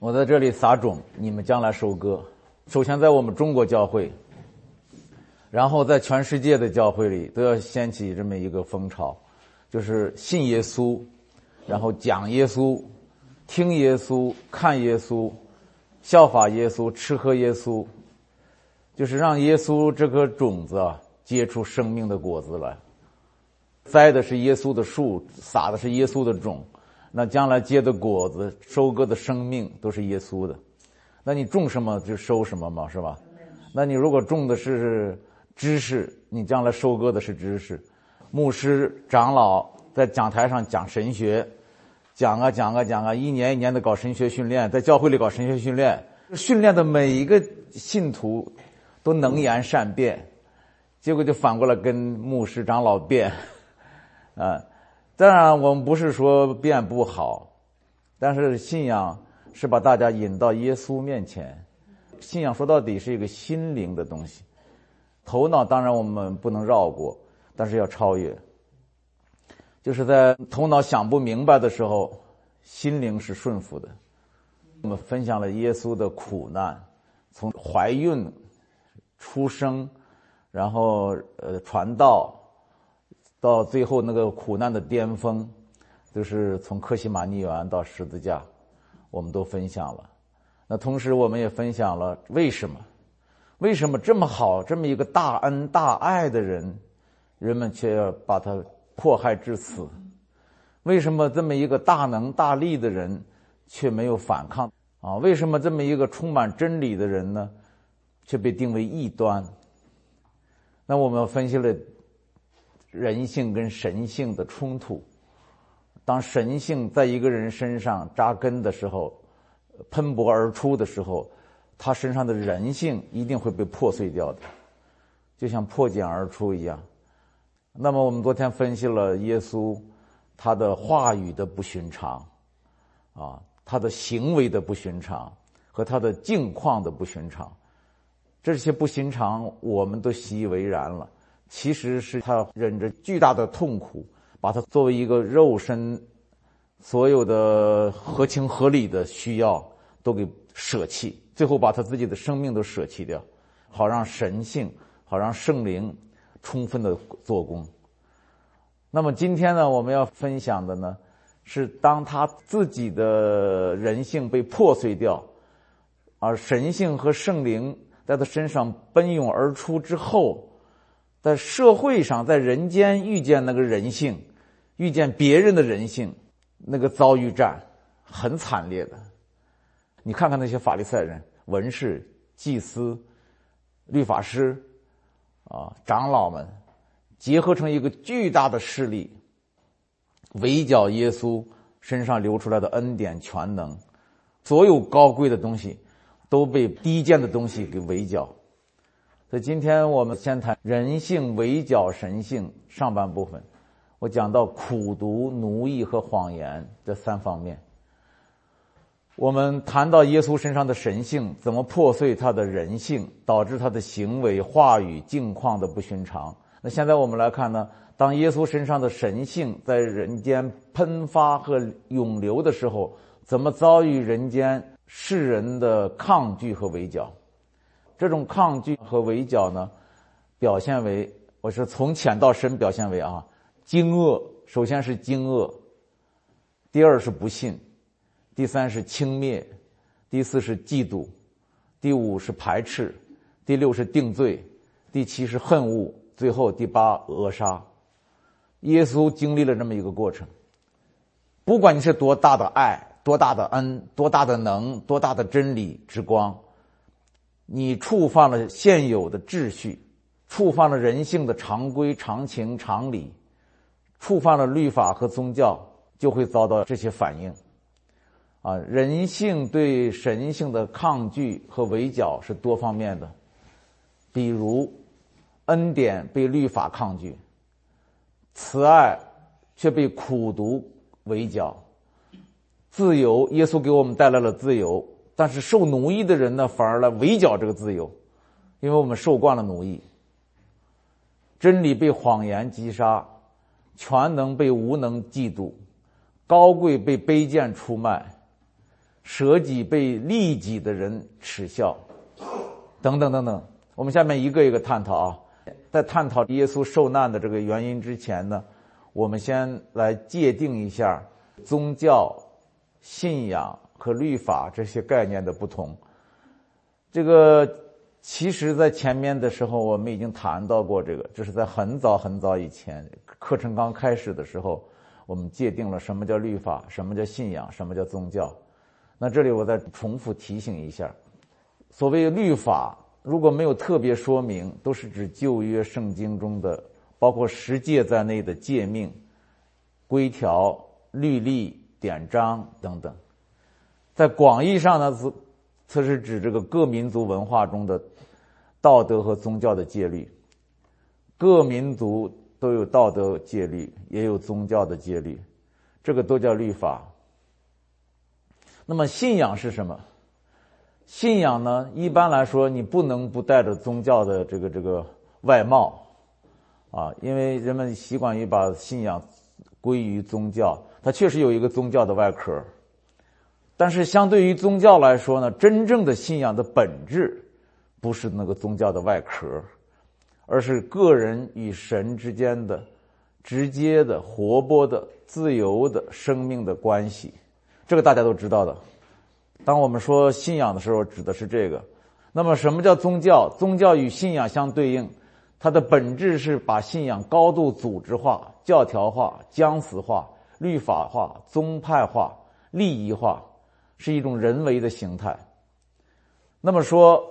我在这里撒种，你们将来收割。首先在我们中国教会，然后在全世界的教会里都要掀起这么一个风潮，就是信耶稣，然后讲耶稣，听耶稣，看耶稣，效法耶稣，吃喝耶稣，就是让耶稣这颗种子啊结出生命的果子来。栽的是耶稣的树，撒的是耶稣的种，那将来结的果子、收割的生命都是耶稣的。那你种什么就收什么嘛，是吧？那你如果种的是知识，你将来收割的是知识。牧师、长老在讲台上讲神学，讲啊讲啊讲啊，一年一年的搞神学训练，在教会里搞神学训练，训练的每一个信徒都能言善辩，结果就反过来跟牧师、长老辩。啊，当然我们不是说变不好，但是信仰是把大家引到耶稣面前。信仰说到底是一个心灵的东西，头脑当然我们不能绕过，但是要超越。就是在头脑想不明白的时候，心灵是顺服的。我们分享了耶稣的苦难，从怀孕、出生，然后呃传道。到最后那个苦难的巅峰，就是从克西马尼园到十字架，我们都分享了。那同时我们也分享了为什么，为什么这么好这么一个大恩大爱的人，人们却要把他迫害至此？为什么这么一个大能大力的人却没有反抗？啊，为什么这么一个充满真理的人呢，却被定为异端？那我们分析了。人性跟神性的冲突，当神性在一个人身上扎根的时候，喷薄而出的时候，他身上的人性一定会被破碎掉的，就像破茧而出一样。那么我们昨天分析了耶稣他的话语的不寻常，啊，他的行为的不寻常和他的境况的不寻常，这些不寻常我们都习以为然了。其实是他忍着巨大的痛苦，把他作为一个肉身所有的合情合理的需要都给舍弃，最后把他自己的生命都舍弃掉，好让神性，好让圣灵充分的做工。那么今天呢，我们要分享的呢，是当他自己的人性被破碎掉，而神性和圣灵在他身上奔涌而出之后。在社会上，在人间遇见那个人性，遇见别人的人性，那个遭遇战很惨烈的。你看看那些法利赛人、文士、祭司、律法师，啊，长老们，结合成一个巨大的势力，围剿耶稣身上流出来的恩典全能，所有高贵的东西都被低贱的东西给围剿。所以今天我们先谈人性围剿神性上半部分，我讲到苦读、奴役和谎言这三方面。我们谈到耶稣身上的神性怎么破碎他的人性，导致他的行为、话语、境况的不寻常。那现在我们来看呢，当耶稣身上的神性在人间喷发和涌流的时候，怎么遭遇人间世人的抗拒和围剿？这种抗拒和围剿呢，表现为我是从浅到深表现为啊，惊愕。首先是惊愕，第二是不信，第三是轻蔑，第四是嫉妒，第五是排斥，第六是定罪，第七是恨恶，最后第八扼杀。耶稣经历了这么一个过程。不管你是多大的爱，多大的恩，多大的能，多大的真理之光。你触犯了现有的秩序，触犯了人性的常规、常情、常理，触犯了律法和宗教，就会遭到这些反应。啊，人性对神性的抗拒和围剿是多方面的，比如恩典被律法抗拒，慈爱却被苦读围剿，自由，耶稣给我们带来了自由。但是受奴役的人呢，反而来围剿这个自由，因为我们受惯了奴役。真理被谎言击杀，全能被无能嫉妒，高贵被卑贱出卖，舍己被利己的人耻笑，等等等等。我们下面一个一个探讨啊。在探讨耶稣受难的这个原因之前呢，我们先来界定一下宗教、信仰和律法这些概念的不同。这个其实，在前面的时候我们已经谈到过这个，这是在很早很早以前课程刚开始的时候，我们界定了什么叫律法，什么叫信仰，什么叫宗教。那这里我再重复提醒一下，所谓律法。如果没有特别说明，都是指旧约圣经中的包括十诫在内的诫命、规条、律例、典章等等。在广义上呢，是它是指这个各民族文化中的道德和宗教的戒律。各民族都有道德戒律，也有宗教的戒律，这个都叫律法。那么信仰是什么？信仰呢，一般来说，你不能不带着宗教的这个这个外貌，啊，因为人们习惯于把信仰归于宗教，它确实有一个宗教的外壳，但是相对于宗教来说呢，真正的信仰的本质不是那个宗教的外壳，而是个人与神之间的直接的、活泼的、自由的生命的关系，这个大家都知道的。当我们说信仰的时候，指的是这个。那么，什么叫宗教？宗教与信仰相对应，它的本质是把信仰高度组织化、教条化、僵死化、律法化、宗派化、利益化，是一种人为的形态。那么说，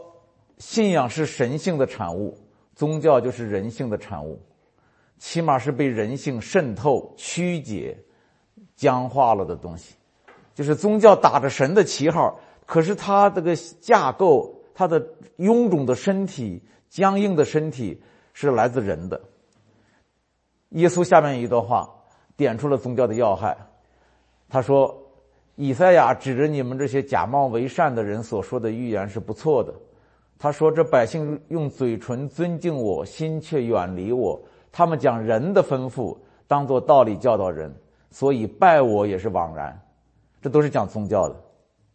信仰是神性的产物，宗教就是人性的产物，起码是被人性渗透、曲解、僵化了的东西。就是宗教打着神的旗号，可是它这个架构，它的臃肿的身体、僵硬的身体是来自人的。耶稣下面一段话点出了宗教的要害，他说：“以赛亚指着你们这些假冒为善的人所说的预言是不错的。他说这百姓用嘴唇尊敬我，心却远离我。他们将人的吩咐当作道理教导人，所以拜我也是枉然。”这都是讲宗教的，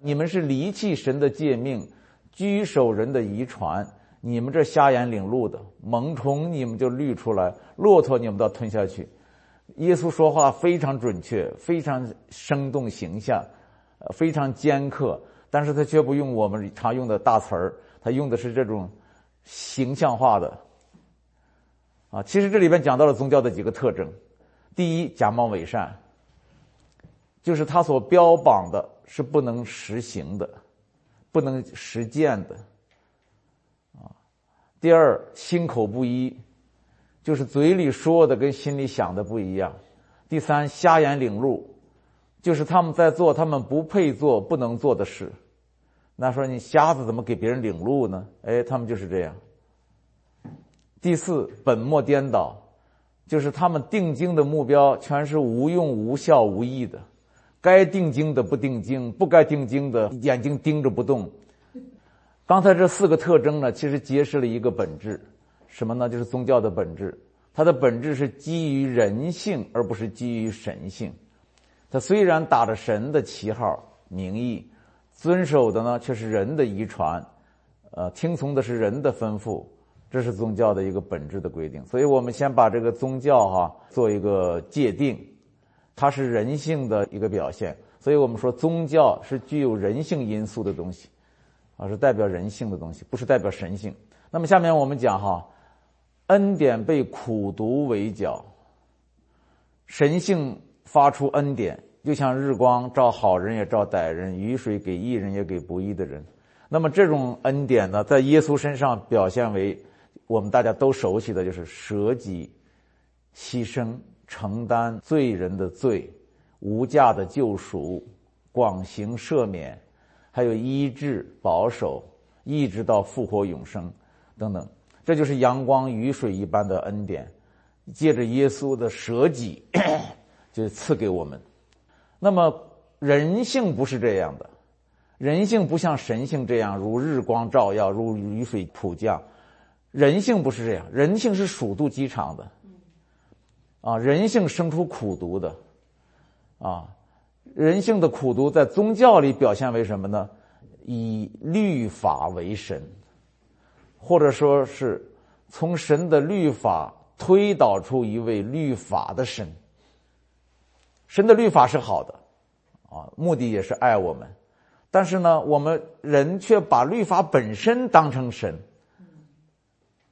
你们是离弃神的诫命，居守人的遗传。你们这瞎眼领路的萌虫，你们就滤出来；骆驼，你们倒吞下去。耶稣说话非常准确，非常生动形象，呃非常尖刻，但是他却不用我们常用的大词儿，他用的是这种形象化的。啊，其实这里边讲到了宗教的几个特征：第一，假冒伪善。就是他所标榜的是不能实行的，不能实践的，啊。第二，心口不一，就是嘴里说的跟心里想的不一样。第三，瞎眼领路，就是他们在做他们不配做、不能做的事。那说你瞎子怎么给别人领路呢？哎，他们就是这样。第四，本末颠倒，就是他们定睛的目标全是无用、无效、无益的。该定睛的不定睛，不该定睛的眼睛盯着不动。刚才这四个特征呢，其实揭示了一个本质，什么呢？就是宗教的本质。它的本质是基于人性，而不是基于神性。它虽然打着神的旗号名义，遵守的呢却是人的遗传，呃，听从的是人的吩咐，这是宗教的一个本质的规定。所以我们先把这个宗教哈做一个界定。它是人性的一个表现，所以我们说宗教是具有人性因素的东西，啊，是代表人性的东西，不是代表神性。那么下面我们讲哈，恩典被苦毒围剿，神性发出恩典，就像日光照好人也照歹人，雨水给义人也给不义的人。那么这种恩典呢，在耶稣身上表现为我们大家都熟悉的就是舍己牺牲。承担罪人的罪，无价的救赎，广行赦免，还有医治、保守，一直到复活永生，等等，这就是阳光雨水一般的恩典，借着耶稣的舍己，就赐给我们。那么人性不是这样的，人性不像神性这样，如日光照耀，如雨水普降，人性不是这样，人性是鼠肚鸡肠的。啊，人性生出苦毒的，啊，人性的苦毒在宗教里表现为什么呢？以律法为神，或者说是从神的律法推导出一位律法的神。神的律法是好的，啊，目的也是爱我们，但是呢，我们人却把律法本身当成神。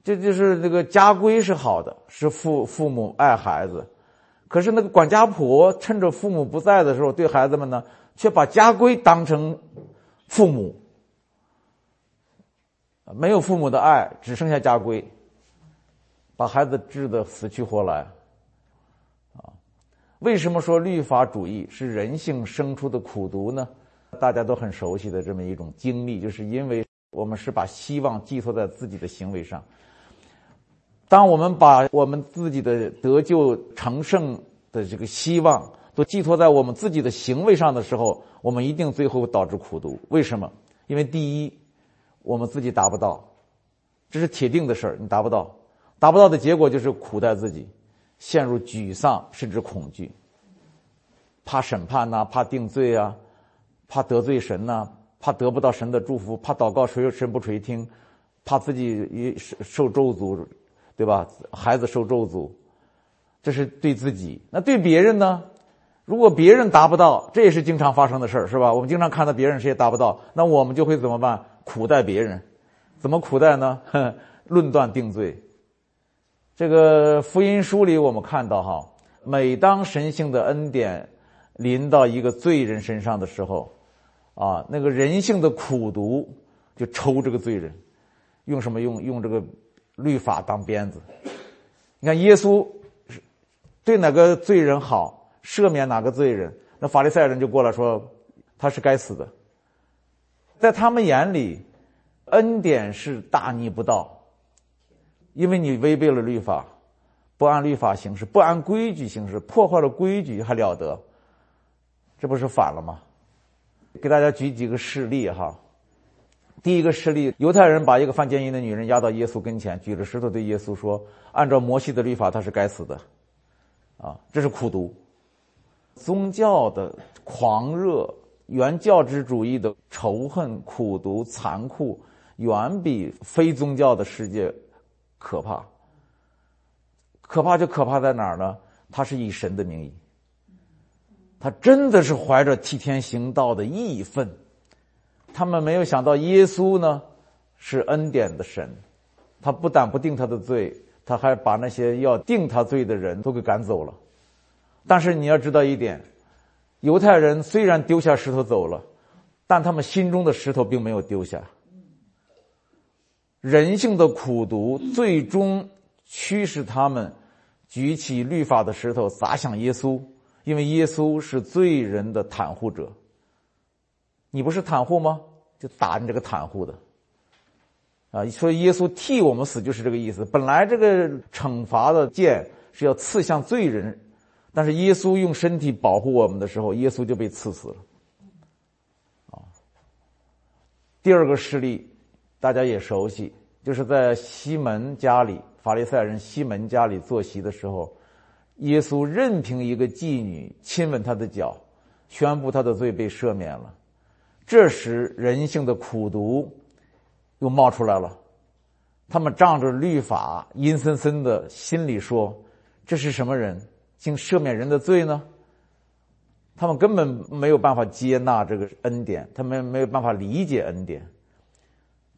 这就是那个家规是好的，是父父母爱孩子，可是那个管家婆趁着父母不在的时候，对孩子们呢，却把家规当成父母，没有父母的爱，只剩下家规，把孩子治得死去活来。啊，为什么说律法主义是人性生出的苦毒呢？大家都很熟悉的这么一种经历，就是因为我们是把希望寄托在自己的行为上。当我们把我们自己的得救成圣的这个希望都寄托在我们自己的行为上的时候，我们一定最后导致苦读。为什么？因为第一，我们自己达不到，这是铁定的事儿，你达不到，达不到的结果就是苦待自己，陷入沮丧甚至恐惧，怕审判呐，怕定罪啊，怕得罪神呐，怕得不到神的祝福，怕祷告谁又神不垂听，怕自己受受咒诅。对吧？孩子受咒诅，这是对自己。那对别人呢？如果别人达不到，这也是经常发生的事儿，是吧？我们经常看到别人谁也达不到，那我们就会怎么办？苦待别人，怎么苦待呢？论断定罪。这个福音书里我们看到哈，每当神性的恩典临到一个罪人身上的时候，啊，那个人性的苦毒就抽这个罪人，用什么？用用这个。律法当鞭子，你看耶稣对哪个罪人好，赦免哪个罪人，那法利赛人就过来说他是该死的。在他们眼里，恩典是大逆不道，因为你违背了律法，不按律法行事，不按规矩行事，破坏了规矩还了得？这不是反了吗？给大家举几个事例哈。第一个事例，犹太人把一个犯奸淫的女人押到耶稣跟前，举着石头对耶稣说：“按照摩西的律法，她是该死的。”啊，这是苦读。宗教的狂热、原教旨主义的仇恨、苦读、残酷，远比非宗教的世界可怕。可怕就可怕在哪儿呢？他是以神的名义，他真的是怀着替天行道的义愤。他们没有想到耶稣呢是恩典的神，他不但不定他的罪，他还把那些要定他罪的人都给赶走了。但是你要知道一点，犹太人虽然丢下石头走了，但他们心中的石头并没有丢下。人性的苦毒最终驱使他们举起律法的石头砸向耶稣，因为耶稣是罪人的袒护者。你不是袒护吗？就打你这个袒护的，啊！所以耶稣替我们死就是这个意思。本来这个惩罚的剑是要刺向罪人，但是耶稣用身体保护我们的时候，耶稣就被刺死了。啊！第二个事例，大家也熟悉，就是在西门家里，法利赛人西门家里坐席的时候，耶稣任凭一个妓女亲吻他的脚，宣布他的罪被赦免了。这时，人性的苦毒又冒出来了。他们仗着律法，阴森森的心里说：“这是什么人，竟赦免人的罪呢？”他们根本没有办法接纳这个恩典，他们没有办法理解恩典。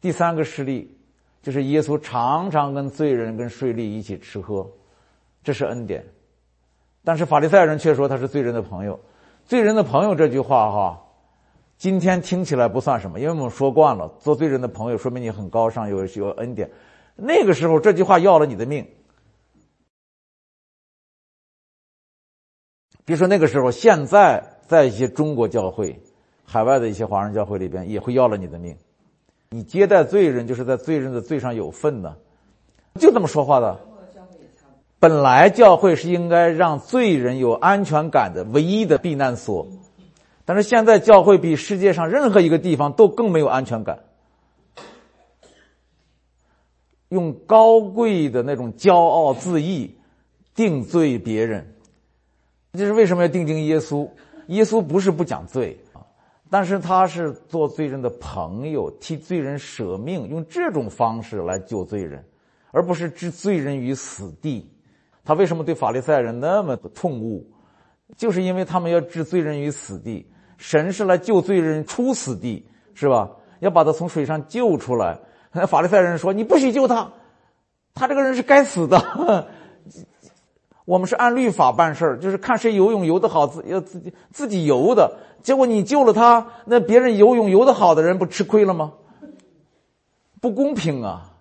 第三个事例就是耶稣常常跟罪人、跟税吏一起吃喝，这是恩典。但是法利赛人却说他是罪人的朋友。罪人的朋友这句话，哈。今天听起来不算什么，因为我们说惯了，做罪人的朋友，说明你很高尚，有有恩典。那个时候，这句话要了你的命。别说那个时候，现在在一些中国教会、海外的一些华人教会里边，也会要了你的命。你接待罪人，就是在罪人的罪上有份呢，就这么说话的。本来教会是应该让罪人有安全感的唯一的避难所。但是现在教会比世界上任何一个地方都更没有安全感，用高贵的那种骄傲自义定罪别人，这是为什么要定睛耶稣？耶稣不是不讲罪啊，但是他是做罪人的朋友，替罪人舍命，用这种方式来救罪人，而不是置罪人于死地。他为什么对法利赛人那么痛恶？就是因为他们要置罪人于死地，神是来救罪人出死地，是吧？要把他从水上救出来。法利赛人说：“你不许救他，他这个人是该死的。”我们是按律法办事儿，就是看谁游泳游得好，自要自己自己游的。结果你救了他，那别人游泳游得好的人不吃亏了吗？不公平啊！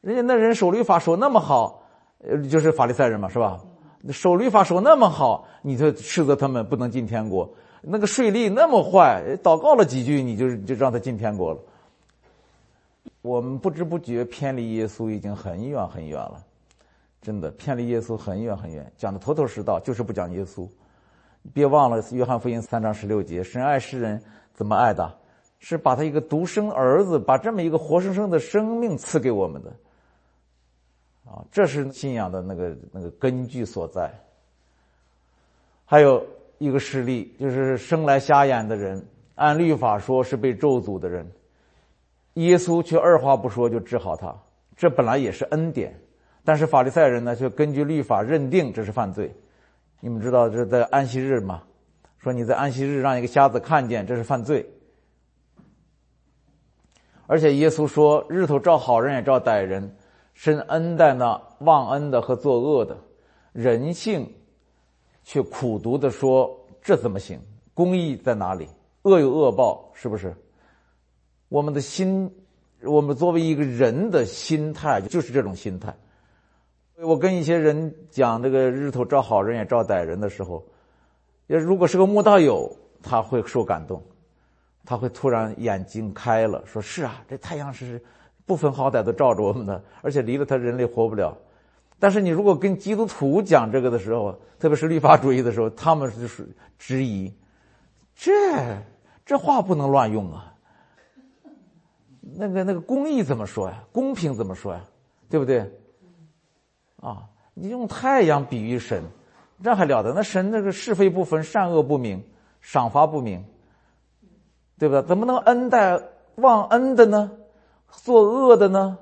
人家那人守律法守那么好，呃，就是法利赛人嘛，是吧？守律法守那么好，你就斥责他们不能进天国。那个税吏那么坏，祷告了几句，你就就让他进天国了。我们不知不觉偏离耶稣已经很远很远了，真的偏离耶稣很远很远。讲的头头是道，就是不讲耶稣。别忘了约翰福音三章十六节，神爱世人怎么爱的？是把他一个独生儿子，把这么一个活生生的生命赐给我们的。啊，这是信仰的那个那个根据所在。还有一个事例，就是生来瞎眼的人，按律法说是被咒诅的人，耶稣却二话不说就治好他。这本来也是恩典，但是法利赛人呢，却根据律法认定这是犯罪。你们知道这是在安息日吗？说你在安息日让一个瞎子看见，这是犯罪。而且耶稣说：“日头照好人也照歹人。”深恩待那忘恩的和作恶的，人性却苦读的说：“这怎么行？公义在哪里？恶有恶报，是不是？”我们的心，我们作为一个人的心态，就是这种心态。我跟一些人讲这个“日头照好人也照歹人”的时候，要如果是个慕道友，他会受感动，他会突然眼睛开了，说是啊，这太阳是。不分好歹都照着我们的，而且离了他人类活不了。但是你如果跟基督徒讲这个的时候，特别是律法主义的时候，他们就是质疑，这这话不能乱用啊。那个那个公义怎么说呀？公平怎么说呀？对不对？啊，你用太阳比喻神，这还了得？那神那个是非不分，善恶不明，赏罚不明，对吧？怎么能恩待忘恩的呢？作恶的呢？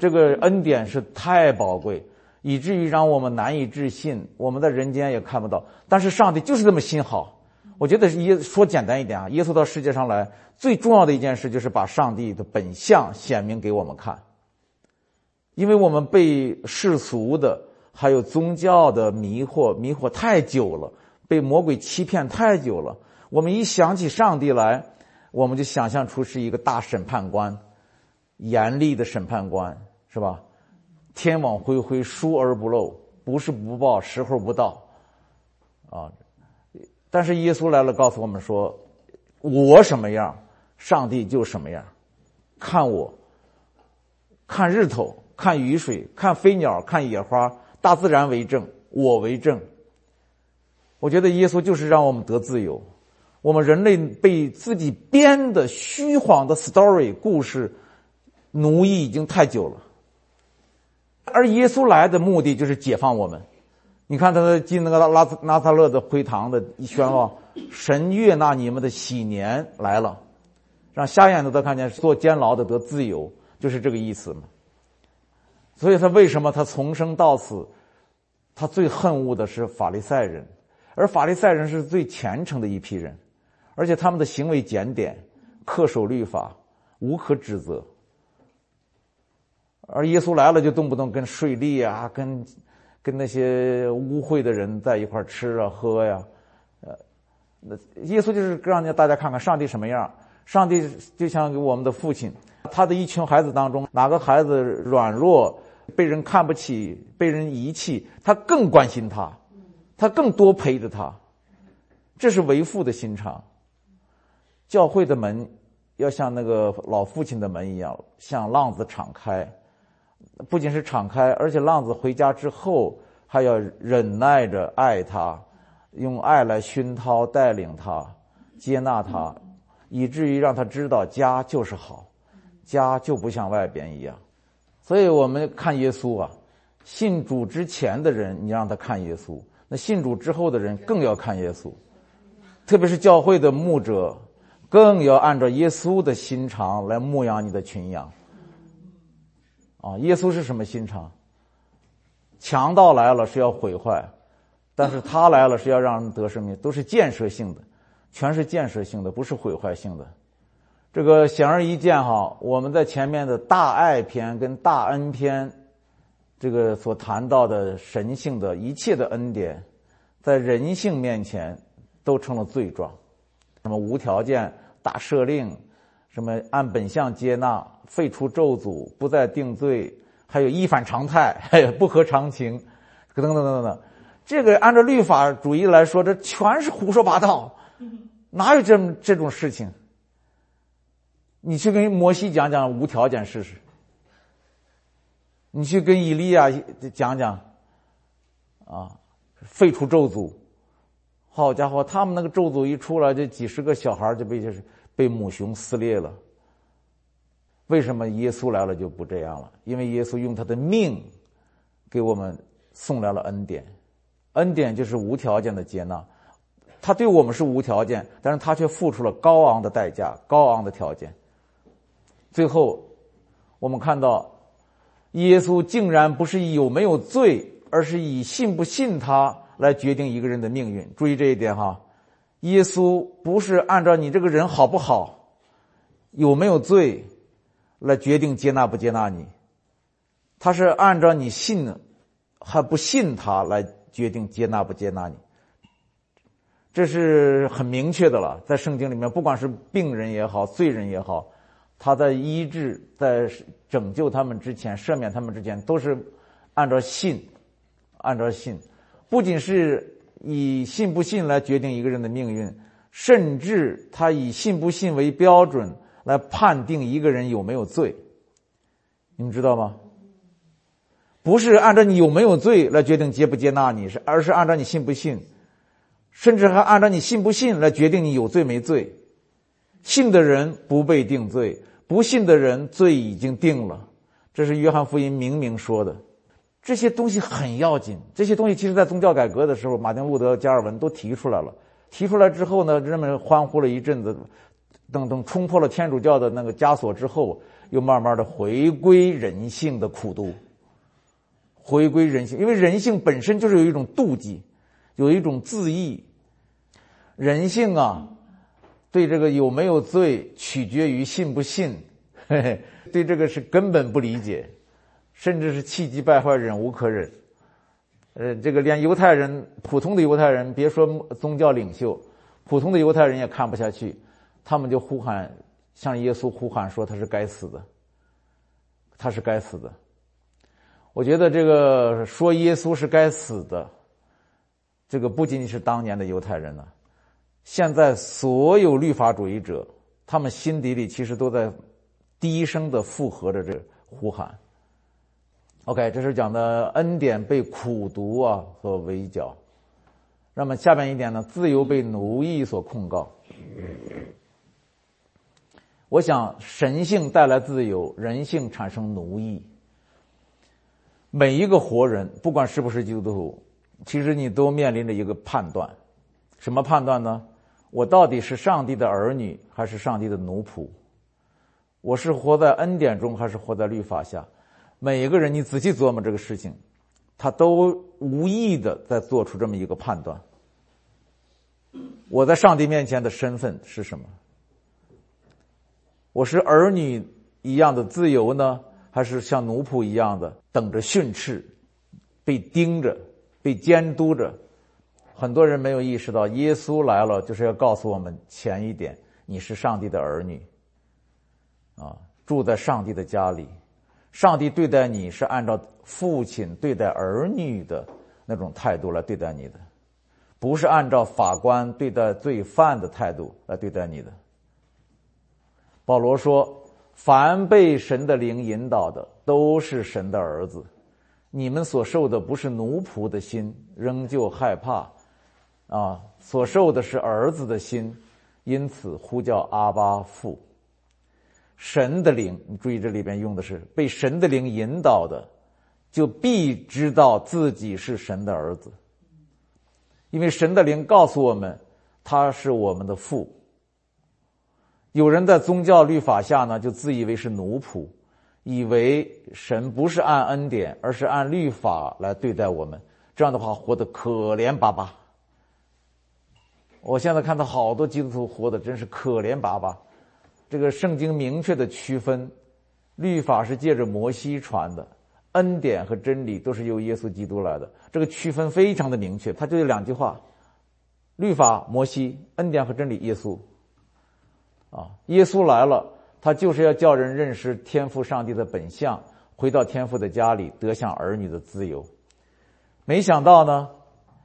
这个恩典是太宝贵，以至于让我们难以置信。我们在人间也看不到，但是上帝就是这么心好。我觉得耶说简单一点啊，耶稣到世界上来最重要的一件事就是把上帝的本相显明给我们看。因为我们被世俗的还有宗教的迷惑迷惑太久了，被魔鬼欺骗太久了。我们一想起上帝来。我们就想象出是一个大审判官，严厉的审判官，是吧？天网恢恢，疏而不漏，不是不报，时候不到，啊！但是耶稣来了，告诉我们说，我什么样，上帝就什么样。看我，看日头，看雨水，看飞鸟，看野花，大自然为证，我为证。我觉得耶稣就是让我们得自由。我们人类被自己编的虚晃的 story 故事奴役已经太久了，而耶稣来的目的就是解放我们。你看他进那个拉拉拉萨勒的会堂的一宣告：“神悦纳你们的喜年来了，让瞎眼的都看见，做监牢的得自由，就是这个意思嘛。”所以他为什么他从生到死，他最恨恶的是法利赛人，而法利赛人是最虔诚的一批人。而且他们的行为检点，恪守律法，无可指责。而耶稣来了，就动不动跟税吏啊，跟跟那些污秽的人在一块吃啊喝呀，呃，那耶稣就是让大家看看上帝什么样。上帝就像我们的父亲，他的一群孩子当中，哪个孩子软弱，被人看不起，被人遗弃，他更关心他，他更多陪着他，这是为父的心肠。教会的门要像那个老父亲的门一样，向浪子敞开。不仅是敞开，而且浪子回家之后还要忍耐着爱他，用爱来熏陶、带领他、接纳他，以至于让他知道家就是好，家就不像外边一样。所以我们看耶稣啊，信主之前的人，你让他看耶稣，那信主之后的人更要看耶稣，特别是教会的牧者，更要按照耶稣的心肠来牧养你的群羊。啊，耶稣是什么心肠？强盗来了是要毁坏，但是他来了是要让人得生命，都是建设性的，全是建设性的，不是毁坏性的。这个显而易见哈，我们在前面的大爱篇跟大恩篇，这个所谈到的神性的一切的恩典，在人性面前都成了罪状，什么无条件大赦令，什么按本相接纳，废除咒诅，不再定罪。还有一反常态，还有不合常情，等等等等等，这个按照律法主义来说，这全是胡说八道，哪有这么这种事情？你去跟摩西讲讲无条件试试，你去跟以利亚讲讲，啊，废除咒诅，好家伙，他们那个咒诅一出来，这几十个小孩就被就是被母熊撕裂了。为什么耶稣来了就不这样了？因为耶稣用他的命给我们送来了恩典，恩典就是无条件的接纳。他对我们是无条件，但是他却付出了高昂的代价、高昂的条件。最后，我们看到耶稣竟然不是有没有罪，而是以信不信他来决定一个人的命运。注意这一点哈，耶稣不是按照你这个人好不好，有没有罪。来决定接纳不接纳你，他是按照你信还不信他来决定接纳不接纳你，这是很明确的了。在圣经里面，不管是病人也好，罪人也好，他在医治、在拯救他们之前、赦免他们之前，都是按照信，按照信，不仅是以信不信来决定一个人的命运，甚至他以信不信为标准。来判定一个人有没有罪，你们知道吗？不是按照你有没有罪来决定接不接纳你，是而是按照你信不信，甚至还按照你信不信来决定你有罪没罪。信的人不被定罪，不信的人罪已经定了。这是约翰福音明明说的。这些东西很要紧，这些东西其实在宗教改革的时候，马丁路德、加尔文都提出来了。提出来之后呢，人们欢呼了一阵子。等等，冲破了天主教的那个枷锁之后，又慢慢的回归人性的苦读，回归人性，因为人性本身就是有一种妒忌，有一种自义。人性啊，对这个有没有罪取决于信不信，嘿嘿，对这个是根本不理解，甚至是气急败坏、忍无可忍。呃，这个连犹太人，普通的犹太人，别说宗教领袖，普通的犹太人也看不下去。他们就呼喊，向耶稣呼喊说他是该死的，他是该死的。我觉得这个说耶稣是该死的，这个不仅仅是当年的犹太人了，现在所有律法主义者，他们心底里其实都在低声的附和着这呼喊。OK，这是讲的恩典被苦读啊所围剿，那么下面一点呢，自由被奴役所控告。我想，神性带来自由，人性产生奴役。每一个活人，不管是不是基督徒，其实你都面临着一个判断：什么判断呢？我到底是上帝的儿女，还是上帝的奴仆？我是活在恩典中，还是活在律法下？每一个人，你仔细琢磨这个事情，他都无意的在做出这么一个判断：我在上帝面前的身份是什么？我是儿女一样的自由呢，还是像奴仆一样的等着训斥、被盯着、被监督着？很多人没有意识到，耶稣来了就是要告诉我们前一点：你是上帝的儿女，啊，住在上帝的家里，上帝对待你是按照父亲对待儿女的那种态度来对待你的，不是按照法官对待罪犯的态度来对待你的。保罗说：“凡被神的灵引导的，都是神的儿子。你们所受的不是奴仆的心，仍旧害怕，啊，所受的是儿子的心，因此呼叫阿巴父。神的灵，你注意这里边用的是被神的灵引导的，就必知道自己是神的儿子。因为神的灵告诉我们，他是我们的父。有人在宗教律法下呢，就自以为是奴仆，以为神不是按恩典，而是按律法来对待我们。这样的话，活得可怜巴巴。我现在看到好多基督徒活的真是可怜巴巴。这个圣经明确的区分，律法是借着摩西传的，恩典和真理都是由耶稣基督来的。这个区分非常的明确，它就有两句话：律法摩西，恩典和真理耶稣。啊，耶稣来了，他就是要叫人认识天赋上帝的本相，回到天父的家里，得享儿女的自由。没想到呢，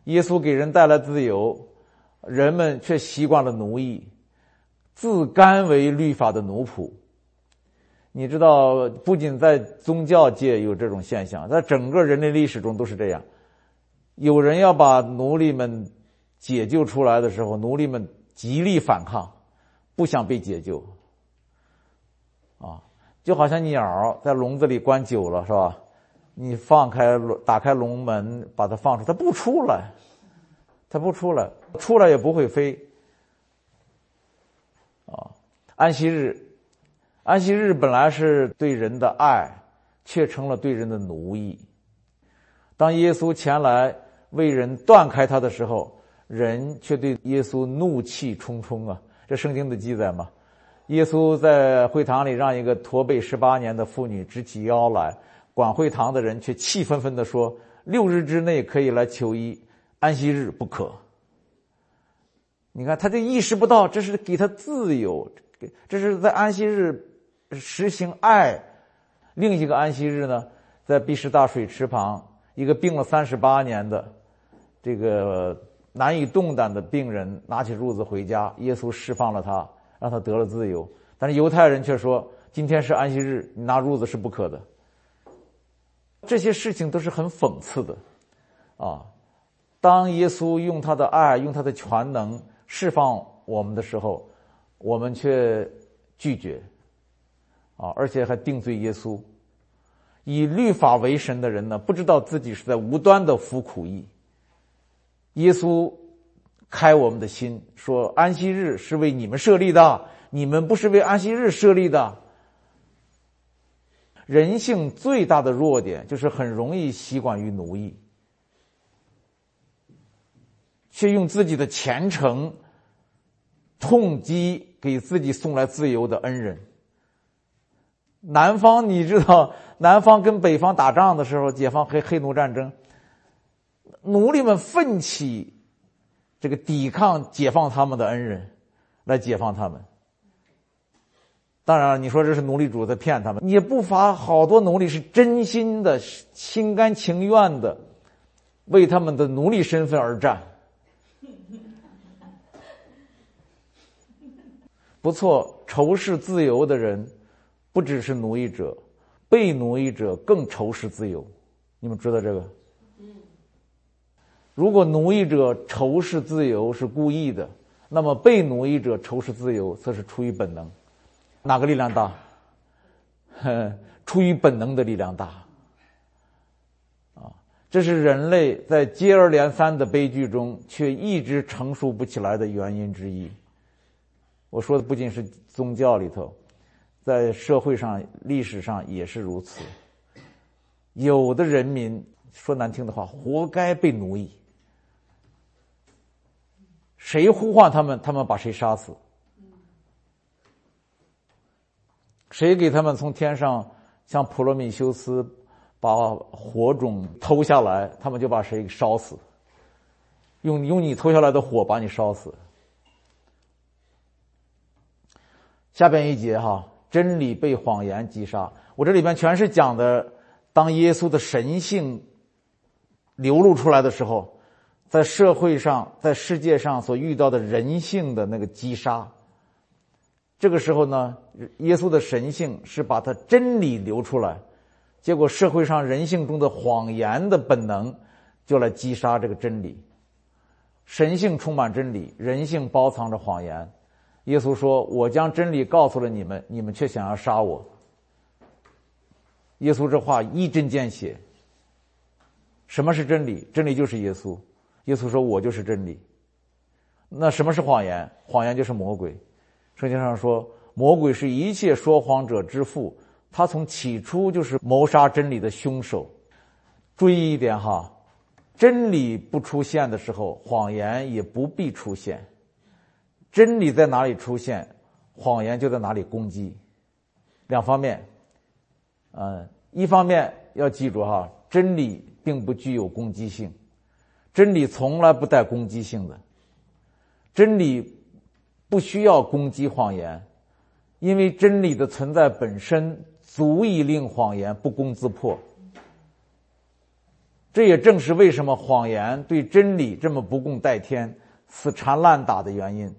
耶稣给人带来自由，人们却习惯了奴役，自甘为律法的奴仆。你知道，不仅在宗教界有这种现象，在整个人类历史中都是这样。有人要把奴隶们解救出来的时候，奴隶们极力反抗。不想被解救，啊，就好像鸟在笼子里关久了，是吧？你放开打开笼门，把它放出，它不出来，它不出来，出来也不会飞。啊，安息日，安息日本来是对人的爱，却成了对人的奴役。当耶稣前来为人断开他的时候，人却对耶稣怒气冲冲啊！这圣经的记载嘛，耶稣在会堂里让一个驼背十八年的妇女直起腰来，管会堂的人却气愤愤地说：“六日之内可以来求医，安息日不可。”你看，他就意识不到这是给他自由，这是在安息日实行爱。另一个安息日呢，在毕士大水池旁，一个病了三十八年的这个。难以动弹的病人拿起褥子回家，耶稣释放了他，让他得了自由。但是犹太人却说：“今天是安息日，你拿褥子是不可的。”这些事情都是很讽刺的，啊！当耶稣用他的爱、用他的全能释放我们的时候，我们却拒绝，啊！而且还定罪耶稣。以律法为神的人呢，不知道自己是在无端的服苦役。耶稣开我们的心，说安息日是为你们设立的，你们不是为安息日设立的。人性最大的弱点就是很容易习惯于奴役，却用自己的虔诚痛击给自己送来自由的恩人。南方，你知道，南方跟北方打仗的时候，解放黑黑奴战争。奴隶们奋起，这个抵抗解放他们的恩人，来解放他们。当然了，你说这是奴隶主在骗他们，也不乏好多奴隶是真心的、心甘情愿的，为他们的奴隶身份而战。不错，仇视自由的人，不只是奴役者，被奴役者更仇视自由。你们知道这个？嗯如果奴役者仇视自由是故意的，那么被奴役者仇视自由则是出于本能。哪个力量大？出于本能的力量大。啊，这是人类在接二连三的悲剧中却一直成熟不起来的原因之一。我说的不仅是宗教里头，在社会上、历史上也是如此。有的人民说难听的话，活该被奴役。谁呼唤他们，他们把谁杀死；谁给他们从天上像普罗米修斯把火种偷下来，他们就把谁给烧死。用用你偷下来的火把你烧死。下边一节哈，真理被谎言击杀。我这里边全是讲的，当耶稣的神性流露出来的时候。在社会上，在世界上所遇到的人性的那个击杀，这个时候呢，耶稣的神性是把他真理流出来，结果社会上人性中的谎言的本能就来击杀这个真理。神性充满真理，人性包藏着谎言。耶稣说：“我将真理告诉了你们，你们却想要杀我。”耶稣这话一针见血。什么是真理？真理就是耶稣。耶稣说：“我就是真理。”那什么是谎言？谎言就是魔鬼。圣经上说，魔鬼是一切说谎者之父，他从起初就是谋杀真理的凶手。注意一点哈，真理不出现的时候，谎言也不必出现。真理在哪里出现，谎言就在哪里攻击。两方面，嗯，一方面要记住哈，真理并不具有攻击性，真理从来不带攻击性的。真理不需要攻击谎言，因为真理的存在本身足以令谎言不攻自破。这也正是为什么谎言对真理这么不共戴天、死缠烂打的原因。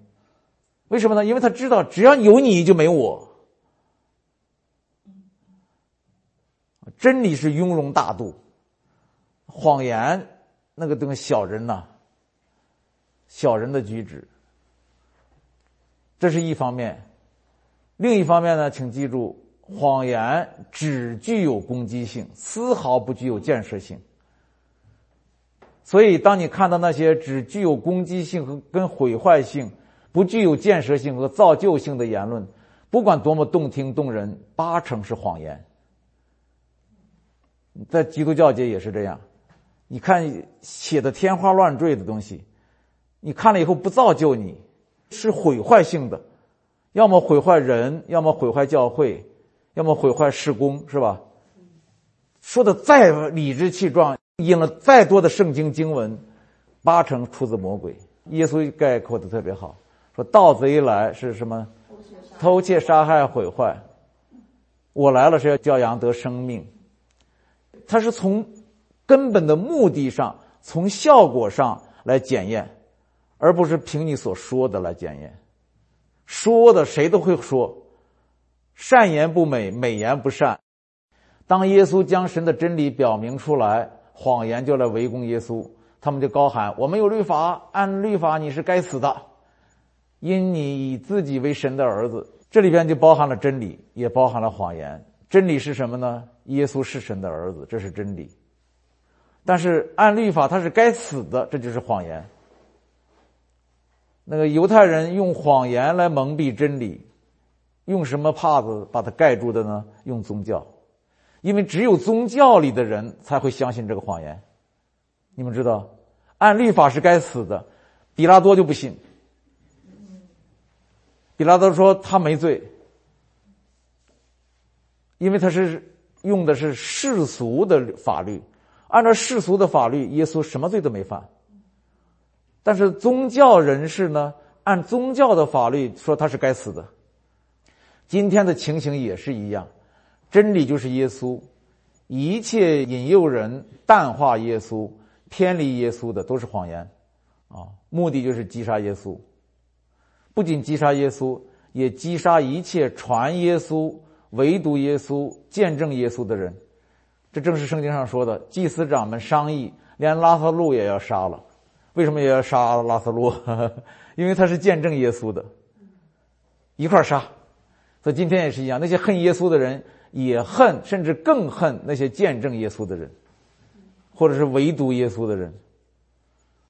为什么呢？因为他知道，只要有你就没我。真理是雍容大度，谎言那个东西小人呐。小人的举止，这是一方面；另一方面呢，请记住，谎言只具有攻击性，丝毫不具有建设性。所以，当你看到那些只具有攻击性和跟毁坏性、不具有建设性和造就性的言论，不管多么动听动人，八成是谎言。在基督教界也是这样，你看写的天花乱坠的东西。你看了以后不造就你，是毁坏性的，要么毁坏人，要么毁坏教会，要么毁坏事工，是吧？说的再理直气壮，引了再多的圣经经文，八成出自魔鬼。耶稣概括的特别好，说盗贼一来是什么？偷窃、杀害、毁坏。我来了是要教养得生命。他是从根本的目的上，从效果上来检验。而不是凭你所说的来检验，说的谁都会说，善言不美，美言不善。当耶稣将神的真理表明出来，谎言就来围攻耶稣，他们就高喊：“我们有律法，按律法你是该死的，因你以自己为神的儿子。”这里边就包含了真理，也包含了谎言。真理是什么呢？耶稣是神的儿子，这是真理。但是按律法他是该死的，这就是谎言。那个犹太人用谎言来蒙蔽真理，用什么帕子把它盖住的呢？用宗教，因为只有宗教里的人才会相信这个谎言。你们知道，按律法是该死的，比拉多就不信。比拉多说他没罪，因为他是用的是世俗的法律，按照世俗的法律，耶稣什么罪都没犯。但是宗教人士呢，按宗教的法律说他是该死的。今天的情形也是一样，真理就是耶稣，一切引诱人淡化耶稣、偏离耶稣的都是谎言，啊，目的就是击杀耶稣。不仅击杀耶稣，也击杀一切传耶稣、唯独耶稣、见证耶稣的人。这正是圣经上说的，祭司长们商议，连拉萨路也要杀了。为什么也要杀拉萨路？因为他是见证耶稣的，一块杀。所以今天也是一样，那些恨耶稣的人也恨，甚至更恨那些见证耶稣的人，或者是唯独耶稣的人。